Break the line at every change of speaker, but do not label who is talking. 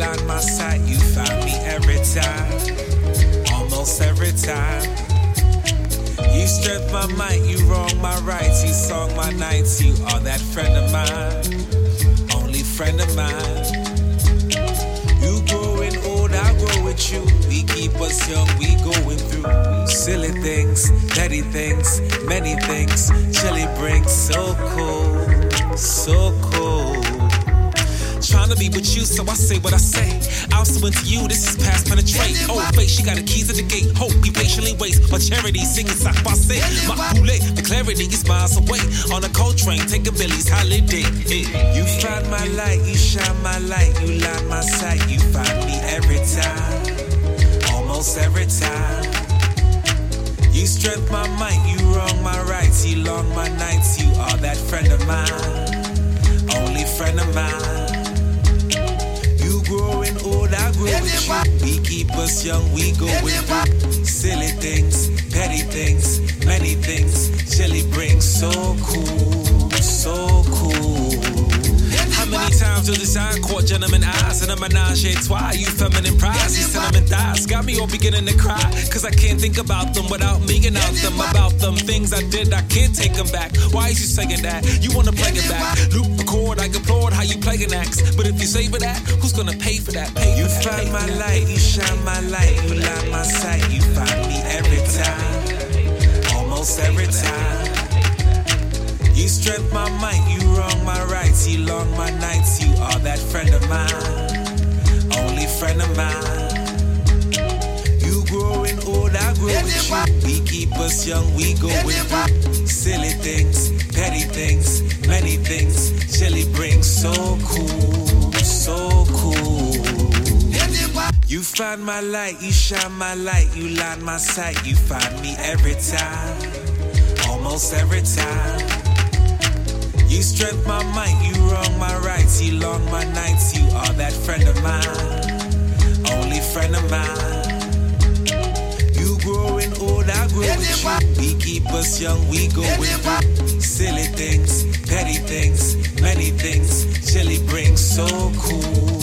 on my side, you find me every time, almost every time. You strip my might, you wrong my rights, you song my nights, you are that friend of mine, only friend of mine. You growing old, I grow with you. We keep us young, we going through silly things, petty things, many things. Chili brings so cold, so cold. Be with you, so I say what I say. I'm so into you, this is past penetrate. Oh, face, she got the keys at the gate. Hope you patiently wait. My charity singing say. My poulet, the clarity is miles away. On a cold train, taking Billy's holiday. Hey. You find my light, you shine my light, you light my sight. You find me every time, almost every time. You strength my might, you wrong my rights, you long my nights. You are that friend of mine, only friend of mine. We keep us young, we go with you. Silly things, petty things, many things. Chili brings so cool, so cool. How many times do the sign court gentlemen eyes and a menage a trois? You feminine prize, these cinnamon thighs got me all beginning to cry. Cause I can't think about them without me and out them. About them things I did, I can't take them back. Why is you saying that? You wanna play it back? Loop record, I applaud how you play an axe. But if you say for that, who's gonna pay for that? Pay you for find my light, you shine my light, you light my sight, you find me every time, almost every time. You strength my might, old, I grow with you. We keep us young, we go with. Silly things, petty things, many things. Chili brings so cool, so cool. You find my light, you shine my light, you line my sight, you find me every time, almost every time. You strength my might, you wrong my rights, you long my nights, you are that friend of mine, only friend of mine. We keep us young, we go with. Silly things, petty things, many things. Chili brings so cool.